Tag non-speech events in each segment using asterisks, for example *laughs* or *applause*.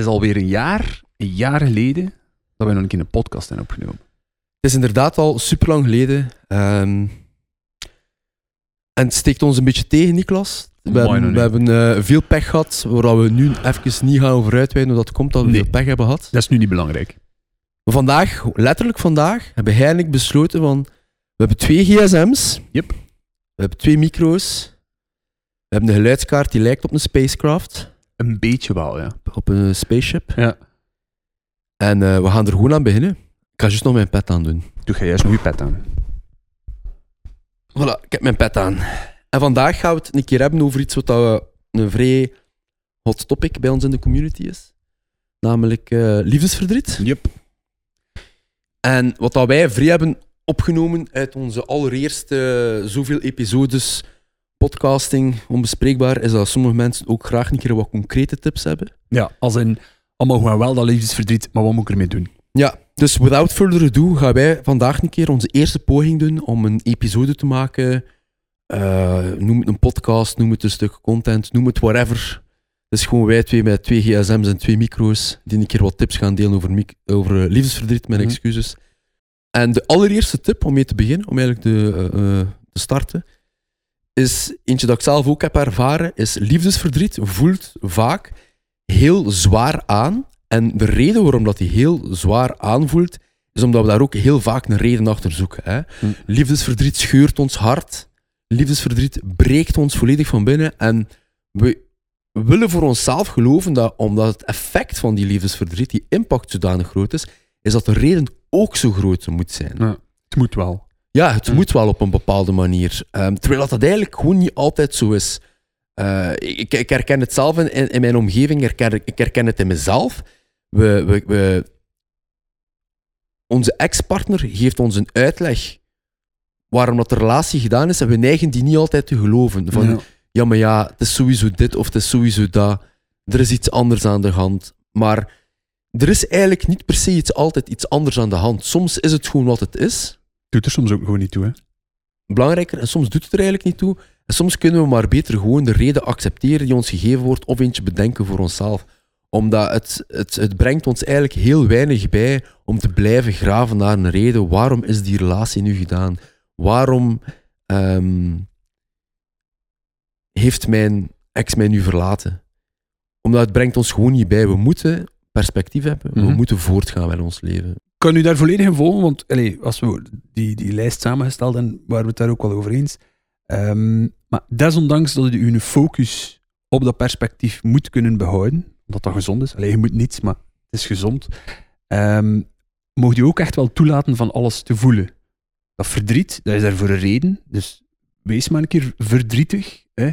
is alweer een jaar, een jaar geleden, dat we nog een keer een podcast hebben opgenomen. Het is inderdaad al super lang geleden. ehm, en het steekt ons een beetje tegen, Niklas. We Mooi hebben, we hebben eh, veel pech gehad, waar we nu even niet gaan over uitweiden hoe dat komt dat we Nee. veel pech hebben gehad. Dat is nu niet belangrijk. Maar vandaag, letterlijk vandaag, hebben hij en ik besloten van... We hebben twee gsm's. Yep. We hebben twee micro's. We hebben een geluidskaart die lijkt op een spacecraft. Een beetje wel, ja. Op een spaceship. Ja. En eh, we gaan er gewoon aan beginnen. Ik ga juist nog mijn pet aan doen. Doe jij juist nog je pet aan. Voilà, ik heb mijn pet aan. En vandaag gaan we het een keer hebben over iets wat dat, eh, een vrij hot topic bij ons in de community is. Namelijk eh, liefdesverdriet. Yep. En wat dat wij vrij hebben opgenomen uit onze allereerste zoveel episodes podcasting onbespreekbaar, is dat sommige mensen ook graag een keer wat concrete tips hebben. Ja, als in, allemaal gewoon wel dat liefdesverdriet, maar wat moet ik ermee doen? Ja, dus without further ado gaan wij vandaag een keer onze eerste poging doen om een episode te maken. Eh, noem het een podcast, noem het een stuk content, noem het whatever. Dus gewoon wij twee met twee gsm's en twee micro's die een keer wat tips gaan delen over, over eh, liefdesverdriet, mijn Mhm. excuses. En de allereerste tip om mee te beginnen, om eigenlijk de, eh, te starten, is eentje dat ik zelf ook heb ervaren, is liefdesverdriet voelt vaak heel zwaar aan. En de reden waarom dat hij heel zwaar aanvoelt, is omdat we daar ook heel vaak een reden achter zoeken. Hè? Hm. Liefdesverdriet scheurt ons hart. Liefdesverdriet breekt ons volledig van binnen. En we willen voor onszelf geloven dat omdat het effect van die liefdesverdriet, die impact zodanig groot is, is dat de reden ook zo groot moet zijn. Ja. Het moet wel. Ja, het Hm. moet wel op een bepaalde manier. Ehm, terwijl dat, dat eigenlijk gewoon niet altijd zo is. Eh, ik, ik herken het zelf in, in mijn omgeving, ik herken, ik herken het in mezelf. We, we, we, onze ex-partner geeft ons een uitleg waarom dat de relatie gedaan is en we neigen die niet altijd te geloven. Van, ja. Ja. maar ja, het is sowieso dit of het is sowieso dat. Er is iets anders aan de hand. Maar er is eigenlijk niet per se iets, altijd iets anders aan de hand. Soms is het gewoon wat het is Doet er soms ook gewoon niet toe, hè? belangrijker en soms doet het er eigenlijk niet toe. En soms kunnen we maar beter gewoon de reden accepteren die ons gegeven wordt of eentje bedenken voor onszelf. Omdat het, het, het brengt ons eigenlijk heel weinig bij om te blijven graven naar een reden. Waarom is die relatie nu gedaan? Waarom ehm, heeft mijn ex mij nu verlaten? Omdat het brengt ons gewoon niet bij. We moeten perspectief hebben. We Mhm. moeten voortgaan met ons leven. kan u daar volledig in volgen, want als we die, die lijst samengesteld hebben, waren we het daar ook wel over eens. Ehm, maar desondanks dat u een focus op dat perspectief moet kunnen behouden, dat dat gezond is, allee, je moet niets, maar het is gezond, um, mocht u ook echt wel toelaten van alles te voelen. Dat verdriet, dat is daar voor een reden, dus wees maar een keer verdrietig. Hè.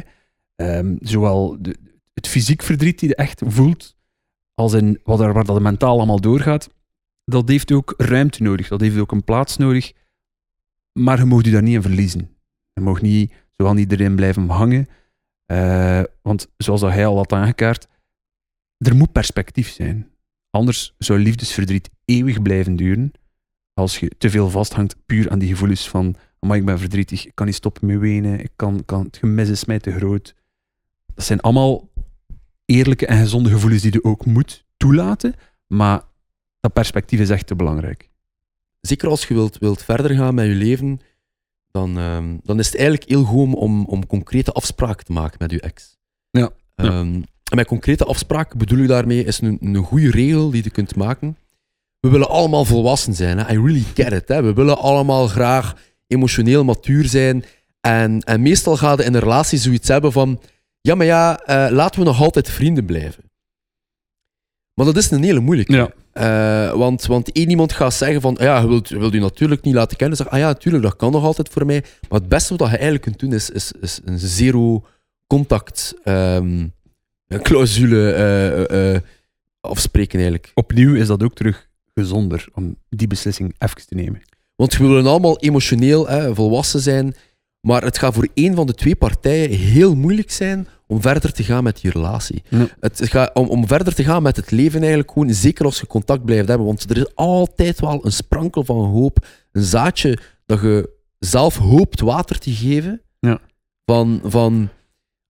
Ehm, zowel de, het fysiek verdriet die je echt voelt, als in wat er, waar dat mentaal allemaal doorgaat, dat heeft ook ruimte nodig. Dat heeft ook een plaats nodig. Maar je mag je daar niet in verliezen. Je mag niet zo aan iedereen blijven hangen. Uh, want zoals dat hij al had aangekaart, er moet perspectief zijn. Anders zou liefdesverdriet eeuwig blijven duren. Als je te veel vasthangt puur aan die gevoelens van maar ik ben verdrietig, ik kan niet stoppen met wenen, ik kan, kan, het gemis is mij te groot. Dat zijn allemaal eerlijke en gezonde gevoelens die je ook moet toelaten, maar dat perspectief is echt te belangrijk. Zeker als je wilt, wilt verder gaan met je leven, dan, um, dan is het eigenlijk heel goed om, om concrete afspraken te maken met je ex. Ja. Um, en met concrete afspraken bedoel ik daarmee is een, een goede regel die je kunt maken. We willen allemaal volwassen zijn. Hè? I really get it. Hè? We willen allemaal graag emotioneel matuur zijn. En, en meestal gaat je in een relatie zoiets hebben van ja, maar ja, uh, laten we nog altijd vrienden blijven. Maar dat is een hele moeilijke. Ja. Uh, want, want één iemand gaat zeggen van, ja, je wilt, je wilt je natuurlijk niet laten kennen. Zeg, ah ja, natuurlijk, dat kan nog altijd voor mij. Maar het beste wat je eigenlijk kunt doen, is, is, is een zero contact um, clausule uh, uh, afspreken eigenlijk. Opnieuw is dat ook terug gezonder om die beslissing even te nemen. Want we willen allemaal emotioneel hè, volwassen zijn, maar het gaat voor één van de twee partijen heel moeilijk zijn om verder te gaan met die relatie. Het gaat om, om verder te gaan met het leven eigenlijk gewoon, zeker als je contact blijft hebben, want er is altijd wel een sprankel van hoop, een zaadje dat je zelf hoopt water te geven, ja. van, van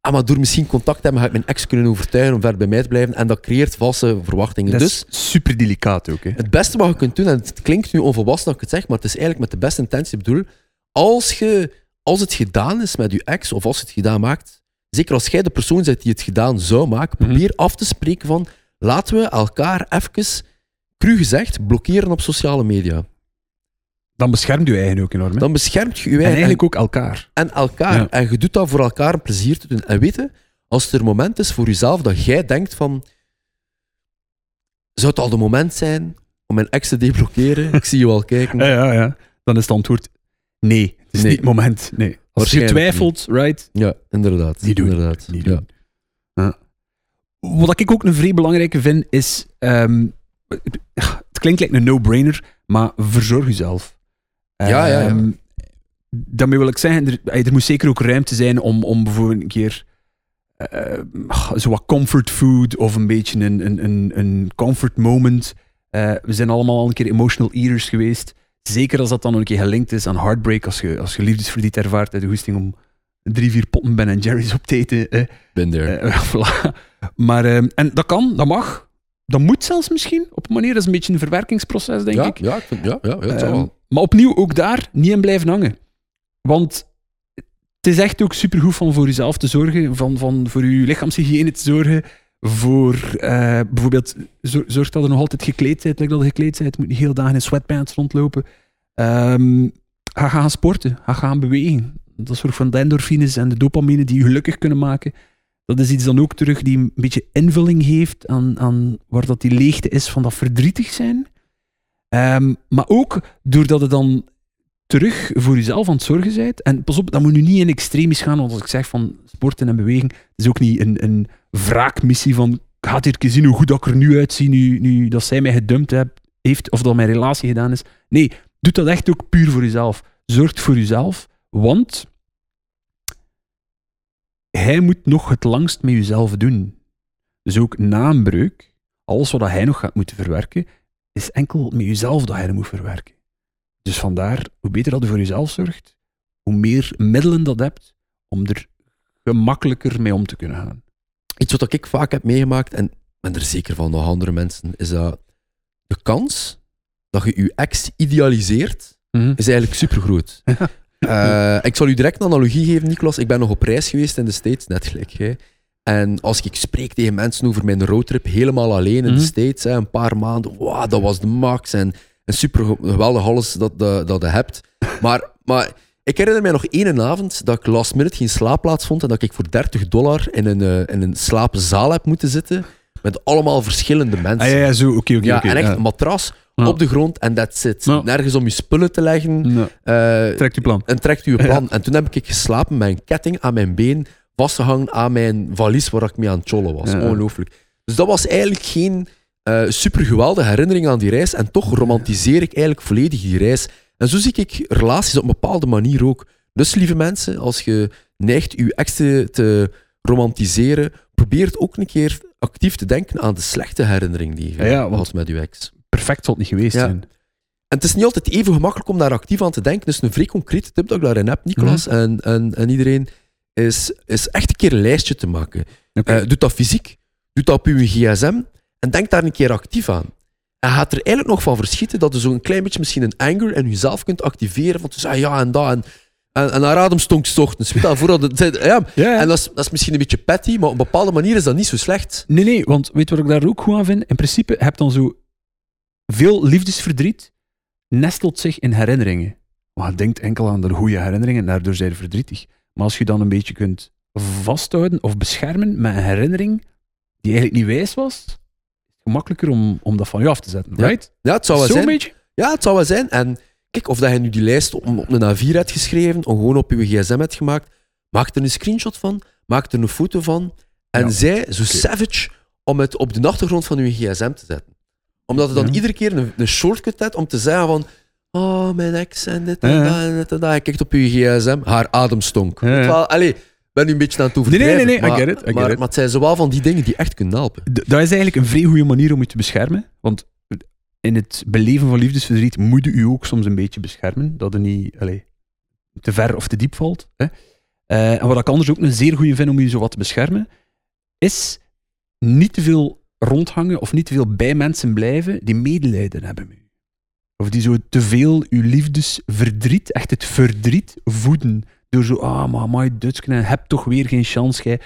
ah, maar door misschien contact te hebben, ga ik mijn ex kunnen overtuigen om ver bij mij te blijven. En dat creëert valse verwachtingen. Dat dus is super delicaat ook. Hè. het beste wat je kunt doen, en het klinkt nu onvolwassen dat ik het zeg, maar het is eigenlijk met de beste intentie bedoel. Als, je, als het gedaan is met je ex, of als je het gedaan maakt, zeker als jij de persoon bent die het gedaan zou maken, Mhm. probeer af te spreken van laten we elkaar even, cru gezegd, blokkeren op sociale media. Dan beschermt je eigen ook enorm. hè. Dan beschermt je je En eigen eigenlijk ook elkaar. en elkaar. Ja. En je doet dat voor elkaar een plezier te doen. En weet je, als er een moment is voor jezelf dat jij denkt van... Zou het al de moment zijn om mijn ex te *laughs* deblokkeren? Ik zie je al kijken. Ja, ja, ja. Dan is het antwoord nee. Het is Nee. niet het moment. Nee. Als je Waarschijnlijk twijfelt, right? Ja, inderdaad. Niet doen. Inderdaad. Niet ja. doen. Ja. Wat ik ook een vrij belangrijke vind, is... ehm, het klinkt like een no-brainer, maar verzorg jezelf. Ja, ja, ja. Ehm, daarmee wil ik zeggen, er, er moet zeker ook ruimte zijn om, om bijvoorbeeld een keer eh, zo wat comfort food of een beetje een, een, een, een comfort moment. Eh, we zijn allemaal al een keer emotional eaters geweest. Zeker als dat dan een keer gelinkt is aan heartbreak, als je, als je liefdesverdriet ervaart uit de goesting om drie, vier potten Ben Jerry's op te eten. eh, Ben there. eh, *laughs* voilà. Maar, ehm, en dat kan, dat mag. Dat moet zelfs misschien, op een manier. Dat is een beetje een verwerkingsproces, denk ja, ik. Ja, ik vind, ja, ja, ja, Ehm, wel. maar opnieuw, ook daar niet in blijven hangen. Want het is echt ook supergoed van voor jezelf te zorgen, van, van voor je lichaamshygiëne te zorgen, voor eh, bijvoorbeeld, zor- zorg dat je nog altijd gekleed like dat je gekleed moet niet heel dagen in sweatpants rondlopen. Ehm, ga gaan sporten, ga gaan bewegen. Dat zorgt van de endorfines en de dopamine die je gelukkig kunnen maken. Dat is iets dan ook terug die een beetje invulling geeft aan, aan waar dat die leegte is van dat verdrietig zijn. Ehm, maar ook doordat het dan terug voor jezelf aan het zorgen bent. En pas op, dat moet nu niet in extremis gaan, want als ik zeg van sporten en bewegen, is ook niet een, een wraakmissie van gaat hier zien hoe goed dat ik er nu uitzie, nu, nu dat zij mij gedumpt heeft, of dat mijn relatie gedaan is. Nee, doe dat echt ook puur voor jezelf. Zorg voor jezelf, want hij moet nog het langst met jezelf doen. Dus ook na een breuk, alles wat hij nog gaat moeten verwerken, is enkel met jezelf dat hij dat moet verwerken. Dus vandaar, hoe beter dat je voor jezelf zorgt, hoe meer middelen dat hebt om er gemakkelijker mee om te kunnen gaan. Iets wat ik vaak heb meegemaakt, en ben er zeker van nog andere mensen, is dat de kans dat je je ex idealiseert, is eigenlijk super groot. *laughs* ik zal u direct een analogie geven, Niklas. Ik ben nog op reis geweest in de States, net gelijk jij. En als ik spreek tegen mensen over mijn roadtrip, helemaal alleen in Mhm. de States, hè, een paar maanden, wow, dat was de max. En, en super ge- geweldig alles dat, dat, dat je hebt. Maar, maar ik herinner mij nog één avond dat ik last minute geen slaapplaats vond en dat ik voor 30 dollar in een, eh, in een slaapzaal heb moeten zitten met allemaal verschillende mensen. Ah ja, ja zo, oké, oké. Ja, en echt ja. een matras Ja. op de grond en that's it. Ja. Nergens om je spullen te leggen. Nou, eh, trek je plan. en trekt u je plan. En toen heb ik geslapen met een ketting aan mijn been, vastgehangen aan mijn valies waar ik mee aan het chollen was. Ongelooflijk. Dus dat was eigenlijk geen eh super geweldige herinnering aan die reis. En toch romantiseer ik eigenlijk volledig die reis. En zo zie ik relaties op een bepaalde manier ook. Dus lieve mensen, als je neigt uw ex te, romantiseren, probeer ook een keer actief te denken aan de slechte herinnering die je Ja, had met uw ex. Perfect zal het niet geweest Ja. zijn. En het is niet altijd even gemakkelijk om daar actief aan te denken. Dus een vrij concrete tip dat ik daarin heb, Nicolas Mhm. en, en, en iedereen, is, is echt een keer een lijstje te maken. Oké. Eh, doe dat fysiek, doe dat op je gsm en denk daar een keer actief aan. En gaat er eigenlijk nog van verschieten dat je zo een klein beetje misschien een anger en jezelf kunt activeren van te zeggen ja en dat en, en, en haar adem stonk ochtends. Weet dat, ja. *laughs* ja, ja. En dat is, dat is misschien een beetje petty, maar op een bepaalde manier is dat niet zo slecht. Nee, nee, want weet wat ik daar ook goed aan vind? In principe heb je dan zo veel liefdesverdriet nestelt zich in herinneringen. Maar denkt enkel aan de goede herinneringen en daardoor zijn je verdrietig. Maar als je dan een beetje kunt vasthouden of beschermen met een herinnering die eigenlijk niet wijs was, is het gemakkelijker om, om dat van je af te zetten, Ja. right? Ja, het zou wel zijn. beetje? Ja, het zou wel zijn. En kijk, of dat je nu die lijst op, op een A4 hebt geschreven, of gewoon op je gsm hebt gemaakt, maak er een screenshot van, maak er een foto van, en Ja, zij zo savage om het op de achtergrond van je gsm te zetten. Omdat je dan Ja. iedere keer een, een shortcut hebt om te zeggen van oh, mijn ex en dit en Ja, dat en dit en dat. Je kijkt op je gsm, haar adem stonk. Allee, ben nu een beetje aan het Nee, nee, overdrijven. nee, nee, I maar, get it, I get maar, it. maar het zijn zowel van die dingen die echt kunnen helpen. D- dat is eigenlijk een vrij goede manier om je te beschermen. Want in het beleven van liefdesverdriet moet je je ook soms een beetje beschermen. Dat je niet allee, te ver of te diep valt. Hè. Eh, en wat ik anders ook een zeer goede vind om je zo wat te beschermen, is niet te veel rondhangen of niet te veel bij mensen blijven die medelijden hebben met u. Of die zo te veel uw liefdesverdriet, echt het verdriet, voeden. Door zo, ah, maar my Dutchken, heb toch weer geen chance, jij.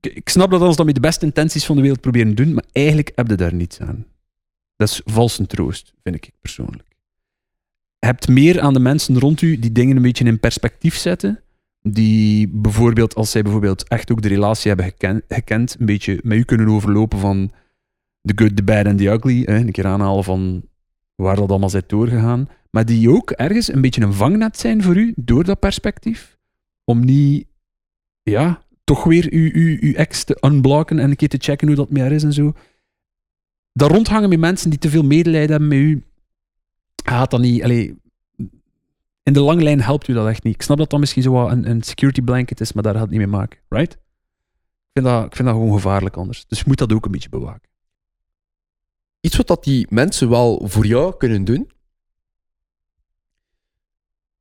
Ik- snap dat als dat met de beste intenties van de wereld proberen te doen, maar eigenlijk heb je daar niets aan. Dat is valse troost, vind ik persoonlijk. Je hebt meer aan de mensen rond u die dingen een beetje in perspectief zetten. Die bijvoorbeeld, als zij bijvoorbeeld echt ook de relatie hebben geken- gekend, een beetje met u kunnen overlopen van the good, the bad and the ugly. Hè, een keer aanhalen van waar dat allemaal is doorgegaan. Maar die ook ergens een beetje een vangnet zijn voor u, door dat perspectief. Om niet, ja, toch weer uw, uw, ex te unblocken en een keer te checken hoe dat meer is en zo. Dat rondhangen met mensen die te veel medelijden hebben met u, gaat dat niet... Allee, in de lange lijn helpt u dat echt niet. Ik snap dat dat misschien zo een, een security blanket is, maar daar gaat het niet mee maken. Right? Ik vind, dat, ik vind dat gewoon gevaarlijk anders. Dus je moet dat ook een beetje bewaken. Iets wat dat die mensen wel voor jou kunnen doen.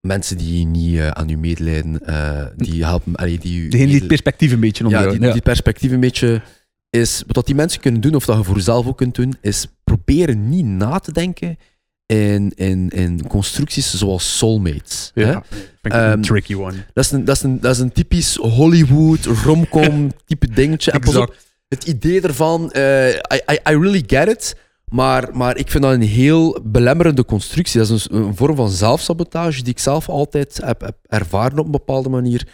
Mensen die niet eh, aan u medelijden, eh, die helpen, allee, die Degene die het perspectief een beetje ja, die, Ja, die perspectief een beetje is. Wat die mensen kunnen doen, of dat je voor jezelf ook kunt doen, is proberen niet na te denken in, in, in constructies zoals soulmates. hè? Ja, vind ik Ehm, een tricky one. Dat, is een, dat, is een, dat is een typisch Hollywood, romcom type dingetje. *laughs* En op, het idee ervan, eh, I, I, I really get it. Maar, maar ik vind dat een heel belemmerende constructie. Dat is een, vorm van zelfsabotage die ik zelf altijd heb, ervaren op een bepaalde manier.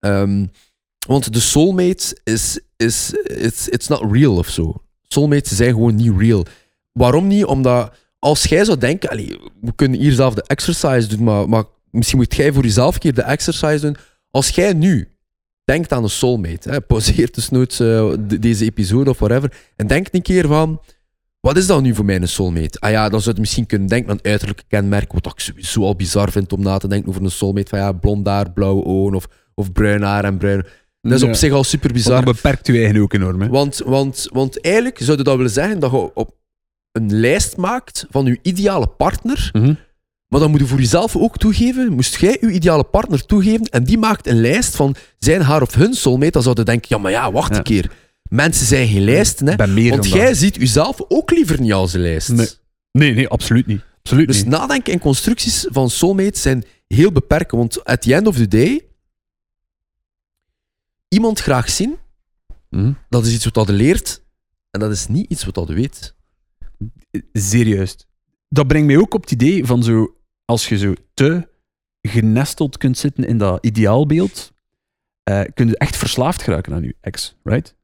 Ehm, want de soulmate is, is it's, it's not real of zo. Soulmates zijn gewoon niet real. Waarom niet? Omdat als jij zou denken, we kunnen hier zelf de exercise doen, maar, maar misschien moet jij voor jezelf een keer de exercise doen. Als jij nu denkt aan een soulmate, hè, dus nooit eh, de- deze episode of whatever, en denk een keer van, wat is dat nu voor mij een soulmate? Ah ja, dan zou je misschien kunnen denken aan uiterlijke kenmerken, wat ik sowieso al bizar vind om na te denken over een soulmate, van ja, blond haar, blauwe ogen of, of bruin haar en bruin. Dat is Ja. op zich al super bizar. dat beperkt u eigen ook enorm. Hè? Want, want, want eigenlijk zou je dat willen zeggen dat je op een lijst maakt van je ideale partner, Mhm. maar dan moet je voor jezelf ook toegeven, moest jij je ideale partner toegeven en die maakt een lijst van zijn, haar of hun soulmate, dan zou je denken, ja maar ja, wacht Ja. een keer. Mensen zijn geen lijsten, hè. Ik ben meer Want dan jij dat. ziet jezelf ook liever niet als een lijst. Nee. Nee, nee, absoluut niet. Absoluut Dus niet. nadenken en constructies van soulmates zijn heel beperkt. Want at the end of the day, iemand graag zien, Mhm. dat is iets wat dat leert. En dat is niet iets wat dat weet. Juist. Dat brengt mij ook op het idee van zo, als je zo te genesteld kunt zitten in dat ideaalbeeld, eh kun je echt verslaafd geraken aan je ex, right?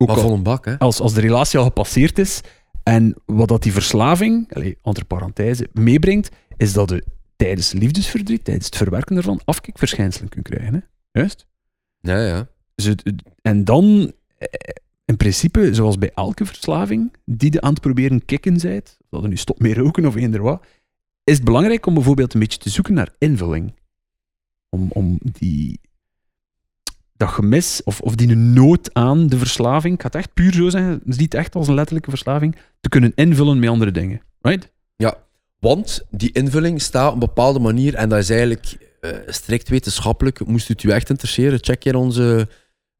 Ook Maar al- vol een bak, hè. als, als de relatie al gepasseerd is en wat dat die verslaving, allez, entre parenthese, meebrengt, is dat je tijdens liefdesverdriet, tijdens het verwerken ervan, afkikverschijnselen kunt krijgen. Hè? Juist? Ja, ja. Dus en dan, eh, in principe, zoals bij elke verslaving, die je aan het proberen kicken zijt, of dat je nu stopt met roken of eender wat, is het belangrijk om bijvoorbeeld een beetje te zoeken naar invulling. Om, om die, dat gemis, of, of die nood aan de verslaving, ik ga het echt puur zo zeggen, het is niet echt als een letterlijke verslaving, te kunnen invullen met andere dingen. Right? Want die invulling staat op een bepaalde manier, en dat is eigenlijk eh, strikt wetenschappelijk. Moest het u echt interesseren, check hier onze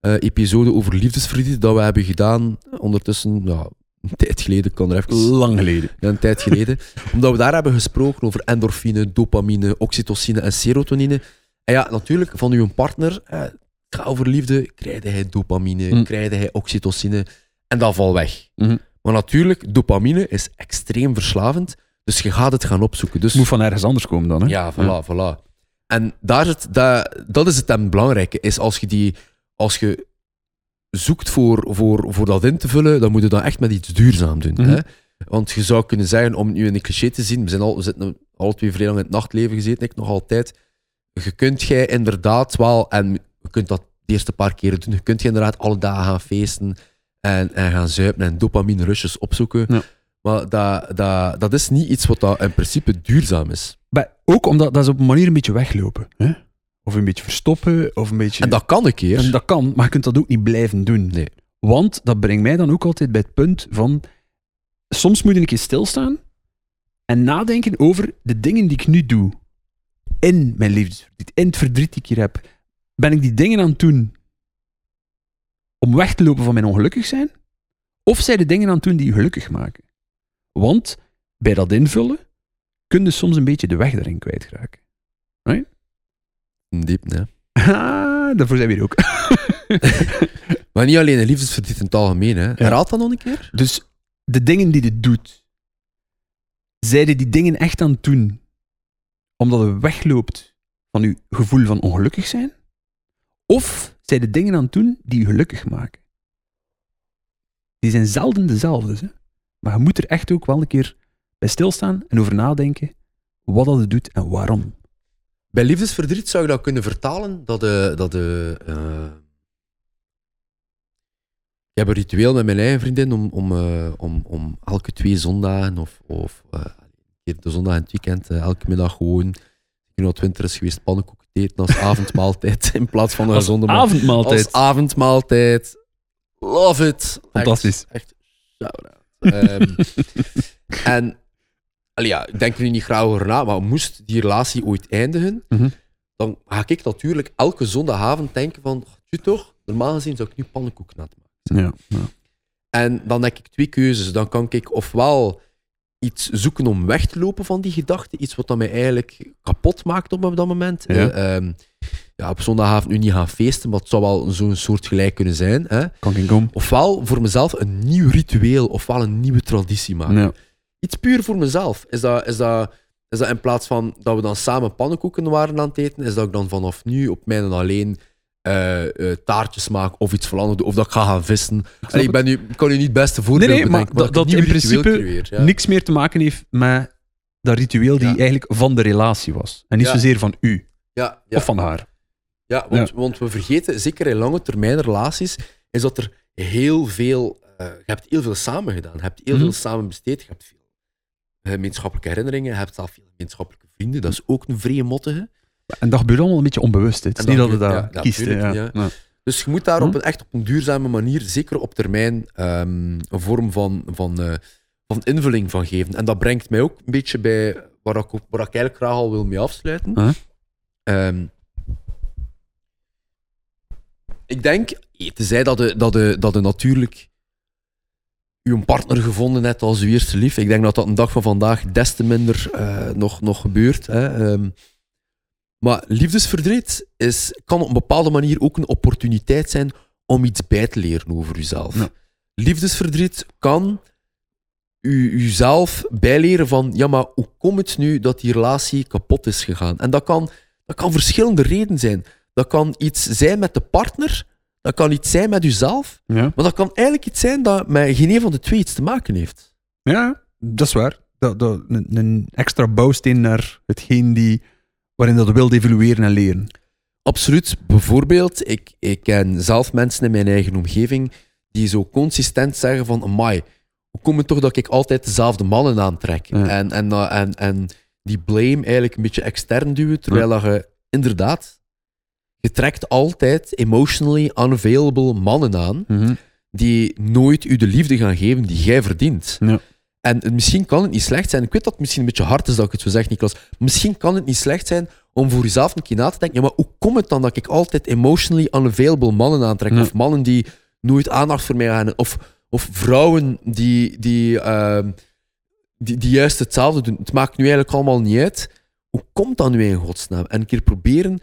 eh, episode over liefdesverdriet dat we hebben gedaan. Ondertussen, ja, een tijd geleden, ik kan er even... Lang geleden. Ja, een tijd geleden. *laughs* Omdat we daar hebben gesproken over endorfine, dopamine, oxytocine en serotonine. En ja, natuurlijk, van uw partner, eh, gaat over liefde, krijgt hij dopamine, Mm. krijgt hij oxytocine. En dat valt weg. Mhm. Maar natuurlijk, dopamine is extreem verslavend. Dus je gaat het gaan opzoeken. Dus Het moet van ergens anders komen dan. Hè? ja, voilà, voilà. En daar is het, dat, dat is het hem belangrijke. Is als je, die, als je zoekt voor, voor, voor dat in te vullen, dan moet je dat echt met iets duurzaam doen. Mhm. hè? Want je zou kunnen zeggen, om nu in een cliché te zien, we, zijn al, we zitten alle twee vrij lang in het nachtleven gezeten, ik nog altijd. Je kunt jij inderdaad wel, en je kunt dat de eerste paar keren doen, je kunt inderdaad alle dagen gaan feesten en, en gaan zuipen en dopamine rushes opzoeken. Ja. Maar dat, dat, dat is niet iets wat dat in principe duurzaam is. Maar ook omdat dat is op een manier een beetje weglopen. Hè? Of een beetje verstoppen, of een beetje... En dat kan een keer. En dat kan, maar je kunt dat ook niet blijven doen. Nee. Want dat brengt mij dan ook altijd bij het punt van... Soms moet je een keer stilstaan en nadenken over de dingen die ik nu doe. in mijn liefdesverdriet, in het verdriet die ik hier heb, ben ik die dingen aan het doen om weg te lopen van mijn ongelukkig zijn? Of zijn de dingen aan het doen die je gelukkig maken? Want bij dat invullen kun je soms een beetje de weg daarin kwijtraken. Diep, nee. *laughs* Ah, daarvoor zijn we hier ook. *laughs* Maar niet alleen een liefdesverdriet in het algemeen, hè. Herhaal dat nog een keer. Dus de dingen die je doet, zijde die dingen echt aan het doen omdat je wegloopt van je gevoel van ongelukkig zijn? Of zijn de dingen aan het doen die je gelukkig maken? Die zijn zelden dezelfde, hè? maar je moet er echt ook wel een keer bij stilstaan en over nadenken wat dat doet en waarom. Bij liefdesverdriet zou je dat kunnen vertalen dat de. Dat de eh, Ik heb een ritueel met mijn eigen vriendin om, om, eh, om, om elke twee zondagen of, of eh, keer de zondag en het weekend, eh, elke middag gewoon. Weet wat winter is geweest, pannenkoeken te eten als *laughs* avondmaaltijd in plaats van een Als gezonde maal- avondmaaltijd. Als avondmaaltijd. Love it. Fantastisch. Echt, echt shout-out. Ehm, *laughs* en allee, ja, ik denk nu niet graag over na, maar moest die relatie ooit eindigen, Mhm. dan ga ik natuurlijk elke zondagavond denken van, "Tjoe toch, normaal gezien zou ik nu pannenkoek nat maken. Ja, ja. En dan heb ik twee keuzes. Dan kan ik ofwel iets zoeken om weg te lopen van die gedachte, iets wat dan mij eigenlijk kapot maakt op dat moment. Ja. Eh, ehm, ja, op zondagavond nu niet gaan feesten, maar het zou wel zo'n soort gelijk kunnen zijn. Hè? Kan kom. Ofwel voor mezelf een nieuw ritueel, ofwel een nieuwe traditie maken. Ja. Iets puur voor mezelf. Is dat, is, dat, is dat in plaats van dat we dan samen pannenkoeken waren aan het eten, is dat ik dan vanaf nu op mij en alleen eh, eh, taartjes maak of iets van doe, of dat ik ga gaan vissen. Allee, ik, ben nu, ik kan u niet het beste voorbeeld Nee, nee, maar dat- ik dat in principe creëer, ja. Niks meer te maken heeft met dat ritueel die Ja. eigenlijk van de relatie was. En niet Ja. zozeer van u Ja, ja. of van haar. Ja, want, want we vergeten, zeker in lange termijn relaties, is dat er heel veel... eh, je hebt heel veel samen gedaan. Je hebt heel Mhm. veel samen besteed. Je hebt veel gemeenschappelijke herinneringen. Je hebt zelf veel gemeenschappelijke vrienden. Dat is ook een vrije mottige. En dat gebeurt allemaal een beetje onbewust. Het is niet dat je ja, kiest. hè, ja. ja. Ja. Dus je moet daar op Hm. een, echt op een duurzame manier, zeker op termijn, ehm, een vorm van, van, eh, van invulling van geven. En dat brengt mij ook een beetje bij waar ik, ook- waar ik eigenlijk graag al wil mee afsluiten. Huh? Ehm, ik denk, tenzij dat je, dat je, dat je natuurlijk uw partner gevonden hebt als uw eerste lief. Ik denk dat dat een dag van vandaag des te minder eh, nog, nog gebeurt. Hè. Ehm, maar liefdesverdriet is, kan op een bepaalde manier ook een opportuniteit zijn om iets bij te leren over jezelf. Ja. Liefdesverdriet kan u, uzelf bijleren van, ja, maar hoe komt het nu dat die relatie kapot is gegaan? En dat kan, dat kan verschillende redenen zijn. Dat kan iets zijn met de partner, dat kan iets zijn met uzelf, Ja. maar dat kan eigenlijk iets zijn dat met geen een van de twee iets te maken heeft. ja, dat is waar. Dat, dat, een, een extra bouwsteen naar hetgeen die, waarin dat wilt evolueren en leren. Absoluut. Bijvoorbeeld, ik, ik ken zelf mensen in mijn eigen omgeving die zo consistent zeggen van, amai, hoe komt het toch dat ik altijd dezelfde mannen aantrek? Ja. En, en, uh, en, en die blame eigenlijk een beetje extern duwen, terwijl je inderdaad, je trekt altijd emotionally unavailable mannen aan die nooit u de liefde gaan geven die jij verdient. Ja. En misschien kan het niet slecht zijn. Ik weet dat het misschien een beetje hard is dat ik het zo zeg, Niklas. Misschien kan het niet slecht zijn om voor jezelf een keer na te denken. Ja, maar hoe komt het dan dat ik altijd emotionally unavailable mannen aantrek? Ja. Of mannen die nooit aandacht voor mij gaan. Of, of vrouwen die, die, ehm, die, die juist hetzelfde doen. Het maakt nu eigenlijk allemaal niet uit. Hoe komt dat nu in godsnaam? En een keer proberen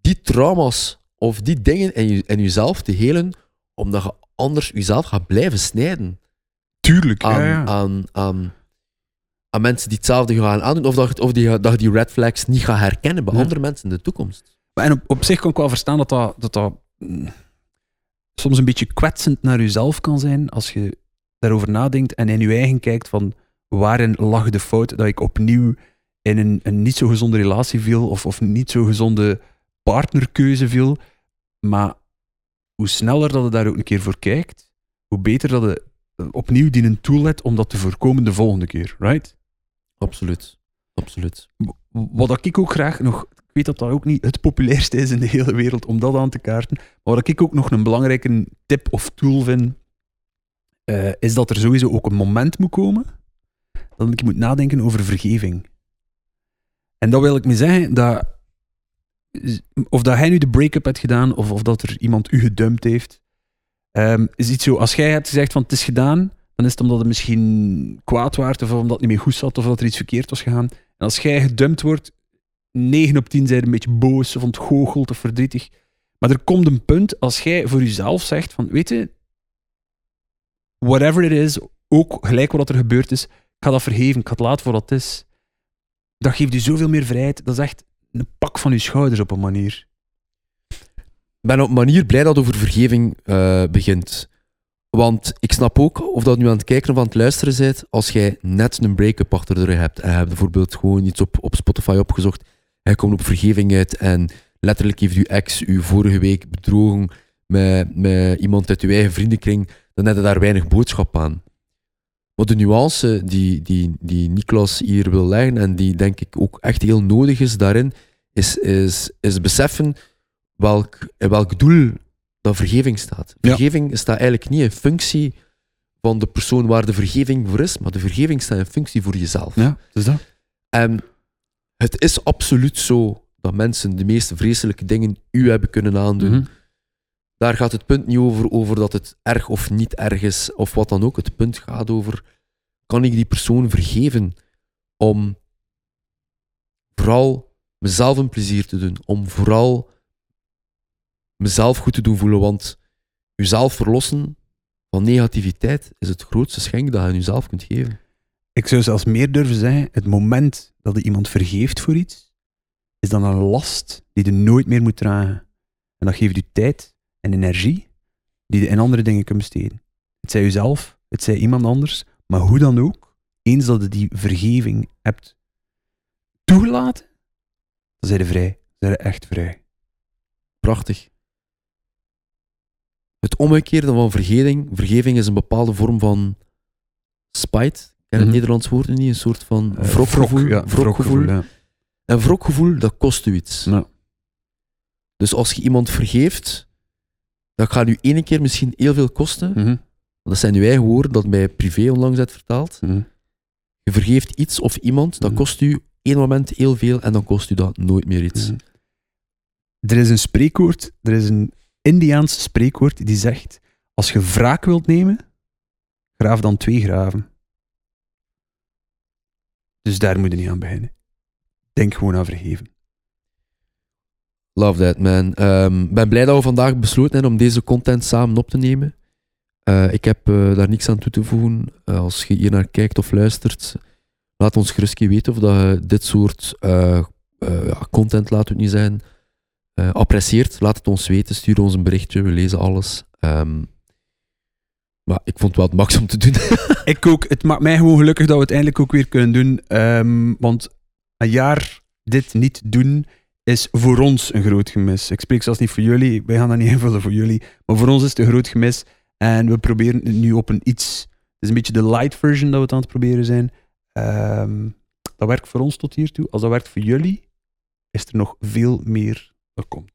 die trauma's of die dingen in, je, in jezelf te helen, omdat je anders jezelf gaat blijven snijden Tuurlijk. aan, ja, ja. Aan, aan, aan mensen die hetzelfde gaan aandoen, of dat, je- of die, dat die red flags niet gaat herkennen bij Ja. andere mensen in de toekomst. Maar En op, op zich kan ik wel verstaan dat dat, dat, dat mm, soms een beetje kwetsend naar jezelf kan zijn als je daarover nadenkt en in je eigen kijkt van waarin lag de fout dat ik opnieuw in een, een niet zo gezonde relatie viel of, of niet zo gezonde partnerkeuze viel. Maar hoe sneller dat je daar ook een keer voor kijkt, hoe beter dat je opnieuw die een tool hebt om dat te voorkomen de volgende keer, right? Absoluut. Absoluut. Wat ik ook graag nog, ik weet dat dat ook niet het populairste is in de hele wereld om dat aan te kaarten, maar wat ik ook nog een belangrijke tip of tool vind, eh, is dat er sowieso ook een moment moet komen dat ik moet nadenken over vergeving. En dat wil ik me zeggen, dat, of dat hij nu de break-up heeft gedaan, of, of dat er iemand u gedumpt heeft, ehm, is iets zo, als jij hebt gezegd van het is gedaan, dan is het omdat het misschien kwaad waard, of omdat het niet meer goed zat, of dat er iets verkeerd was gegaan. En als jij gedumpt wordt, 9 op 10 zijn een beetje boos, of ontgoocheld, of verdrietig. Maar er komt een punt, als jij voor jezelf zegt van, weet je, whatever it is, ook gelijk wat er gebeurd is, ik ga dat vergeven, ik ga het laten voor wat het is. Dat geeft je zoveel meer vrijheid. Dat is echt een pak van je schouders op een manier. Ben op een manier blij dat over vergeving eh, begint. Want ik snap ook, of dat nu aan het kijken of aan het luisteren bent, als jij net een break-up achter de rug hebt en je hebt bijvoorbeeld gewoon iets op, op Spotify opgezocht, en je komt op vergeving uit en letterlijk heeft je ex u vorige week bedrogen met, met iemand uit uw eigen vriendenkring, dan heb je daar weinig boodschap aan. Maar de nuance die, die, die Niklas hier wil leggen en die denk ik ook echt heel nodig is daarin, is, is, is beseffen welk, in welk doel dat vergeving staat. Ja. Vergeving staat eigenlijk niet in functie van de persoon waar de vergeving voor is, maar de vergeving staat in functie voor jezelf. Ja, dus dat. En het is absoluut zo dat mensen de meest vreselijke dingen u hebben kunnen aandoen. Mhm. Daar gaat het punt niet over, over dat het erg of niet erg is, of wat dan ook. Het punt gaat over, kan ik die persoon vergeven om vooral mezelf een plezier te doen, om vooral mezelf goed te doen voelen, want jezelf verlossen van negativiteit is het grootste schenk dat je aan jezelf kunt geven. Ik zou zelfs meer durven zeggen, het moment dat je iemand vergeeft voor iets, is dan een last die je nooit meer moet dragen. En dat geeft je tijd en energie die je in andere dingen kunt besteden. Het zij jezelf, het zij iemand anders, maar hoe dan ook, eens dat je die vergeving hebt toegelaten, dan zijn je vrij. Dan zijn je echt vrij. Prachtig. Het omgekeerde van vergeving. Vergeving is een bepaalde vorm van spite. Ik ken het Mhm. Nederlands woord niet. Een soort van Eh, wrokgevoel. wrok, ja, wrokgevoel, ja. En wrokgevoel, dat kost u iets. Ja. Dus als je iemand vergeeft, dat gaat u ene keer misschien heel veel kosten. Mhm, Dat zijn uw eigen woorden dat mij privé onlangs hebt vertaald. mhm. Je vergeeft iets of iemand, dat kost u één moment heel veel en dan kost u dat nooit meer iets. Er is een spreekwoord, er is een Indiaans spreekwoord die zegt: Als je wraak wilt nemen, graaf dan twee graven. Dus daar moet je niet aan beginnen. Denk gewoon aan vergeven. Love that, man. Ik ben blij dat we vandaag besloten hebben om deze content samen op te nemen. Eh, ik heb eh, daar niks aan toe te voegen. Eh, als je hier naar kijkt of luistert, laat ons gerust weten of dat je dit soort content, laat het niet zijn, eh, apprecieert. Laat het ons weten. Stuur ons een berichtje. We lezen alles. Ehm, maar ik vond het wel het max om te doen. *laughs* Ik ook. Het maakt mij gewoon gelukkig dat we het eindelijk ook weer kunnen doen. ehm, want een jaar dit niet doen is voor ons een groot gemis. Ik spreek zelfs niet voor jullie. Wij gaan dat niet *laughs* invullen voor jullie. Maar voor ons is het een groot gemis. En we proberen het nu op een iets... Het is een beetje de light version dat we het aan het proberen zijn. Ehm, dat werkt voor ons tot hiertoe. Als dat werkt voor jullie, is er nog veel meer dat komt.